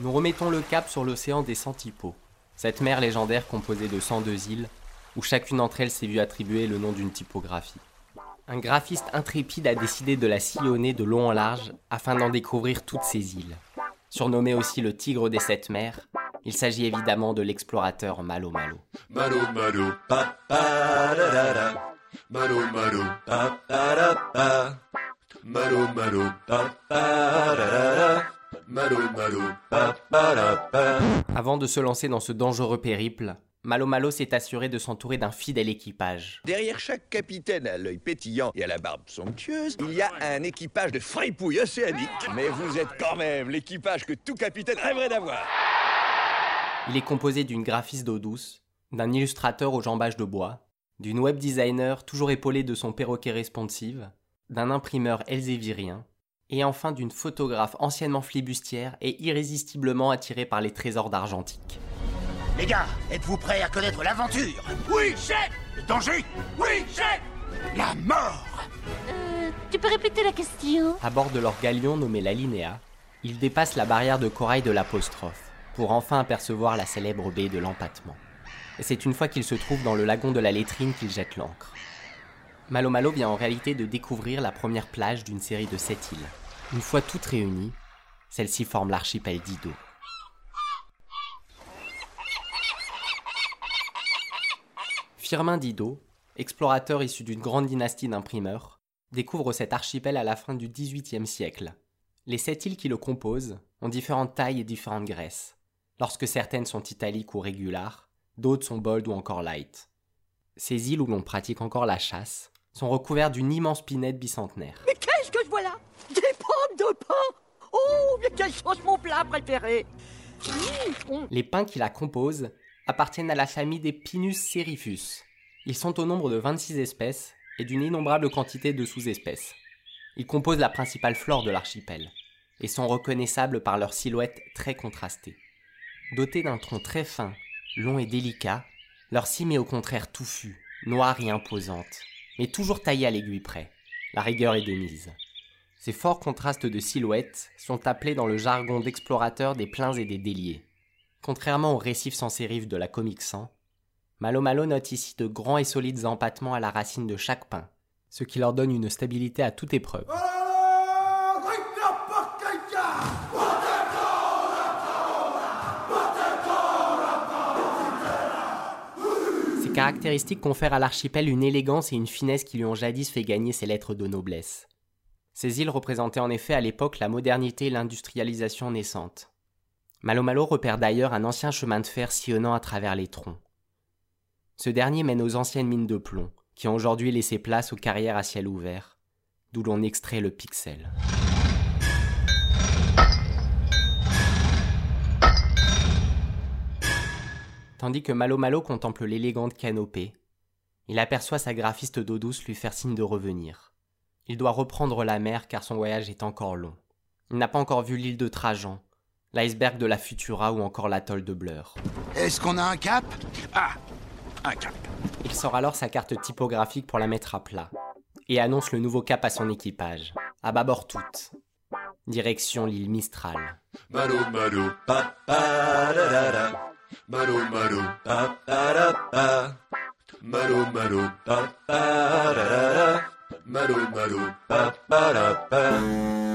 Nous remettons le cap sur l'océan des Centipodes, cette mer légendaire composée de 102 îles, où chacune d'entre elles s'est vue attribuer le nom d'une typographie. Un graphiste intrépide a décidé de la sillonner de long en large afin d'en découvrir toutes ces îles. Surnommé aussi le tigre des sept mers, il s'agit évidemment de l'explorateur Malo Malo. Malo malo pa da da. Malo malo pa pa da. Malo malo pa. Malo malo pa pa da pa. Avant de se lancer dans ce dangereux périple, Malo Malo s'est assuré de s'entourer d'un fidèle équipage. Derrière chaque capitaine à l'œil pétillant et à la barbe somptueuse, il y a un équipage de fripouilles océaniques. Mais vous êtes quand même l'équipage que tout capitaine rêverait d'avoir. Il est composé d'une graphiste d'eau douce, d'un illustrateur aux jambages de bois, d'une web designer toujours épaulée de son perroquet responsive, d'un imprimeur elzévirien, et enfin d'une photographe anciennement flibustière et irrésistiblement attirée par les trésors d'argentique. Les gars, êtes-vous prêts à connaître l'aventure? Oui, chef Le danger Oui, chef La mort Euh, tu peux répéter la question? À bord de leur galion nommé la Linéa, ils dépassent la barrière de corail de l'apostrophe pour enfin apercevoir la célèbre baie de l'empattement. Et c'est une fois qu'ils se trouvent dans le lagon de la Lettrine qu'ils jettent l'ancre. Malo Malo vient en réalité de découvrir la première plage d'une série de sept îles. Une fois toutes réunies, celles-ci forment l'archipel d'Ido. Firmin Didot, explorateur issu d'une grande dynastie d'imprimeurs, découvre cet archipel à la fin du XVIIIe siècle. Les sept îles qui le composent ont différentes tailles et différentes graisses. Lorsque certaines sont italiques ou régulares, d'autres sont bold ou encore light. Ces îles où l'on pratique encore la chasse sont recouvertes d'une immense pinette bicentenaire. Mais qu'est-ce que je vois là? Des pommes de pain? Oh, mais quelle chose mon plat préféré Mmh, Les pins qui la composent appartiennent à la famille des Pinus serifus. Ils sont au nombre de 26 espèces et d'une innombrable quantité de sous-espèces. Ils composent la principale flore de l'archipel et sont reconnaissables par leur silhouette très contrastée. Dotés d'un tronc très fin, long et délicat, leur cime est au contraire touffue, noire et imposante, mais toujours taillée à l'aiguille près. La rigueur est de mise. Ces forts contrastes de silhouettes sont appelés dans le jargon d'explorateurs des pleins et des déliés. Contrairement aux récifs sans sérif de la Comic Sans, Malo Malo note ici de grands et solides empattements à la racine de chaque pin, ce qui leur donne une stabilité à toute épreuve. Ces caractéristiques confèrent à l'archipel une élégance et une finesse qui lui ont jadis fait gagner ses lettres de noblesse. Ces îles représentaient en effet à l'époque la modernité et l'industrialisation naissante. Malo Malo repère d'ailleurs un ancien chemin de fer sillonnant à travers les troncs. Ce dernier mène aux anciennes mines de plomb, qui ont aujourd'hui laissé place aux carrières à ciel ouvert, d'où l'on extrait le pixel. Tandis que Malo Malo contemple l'élégante canopée, il aperçoit sa graphiste d'eau douce lui faire signe de revenir. Il doit reprendre la mer car son voyage est encore long. Il n'a pas encore vu l'île de Trajan, l'iceberg de la Futura ou encore l'atoll de Blur. Est-ce qu'on a un cap? Ah Un cap Il sort alors sa carte typographique pour la mettre à plat et annonce le nouveau cap à son équipage. À bâbord toute. Direction l'île Mistral. Malo malo pa pa da da da. Malo malo pa pa da pa. Malo malo pa pa da da da. Malo malo pa pa da pa.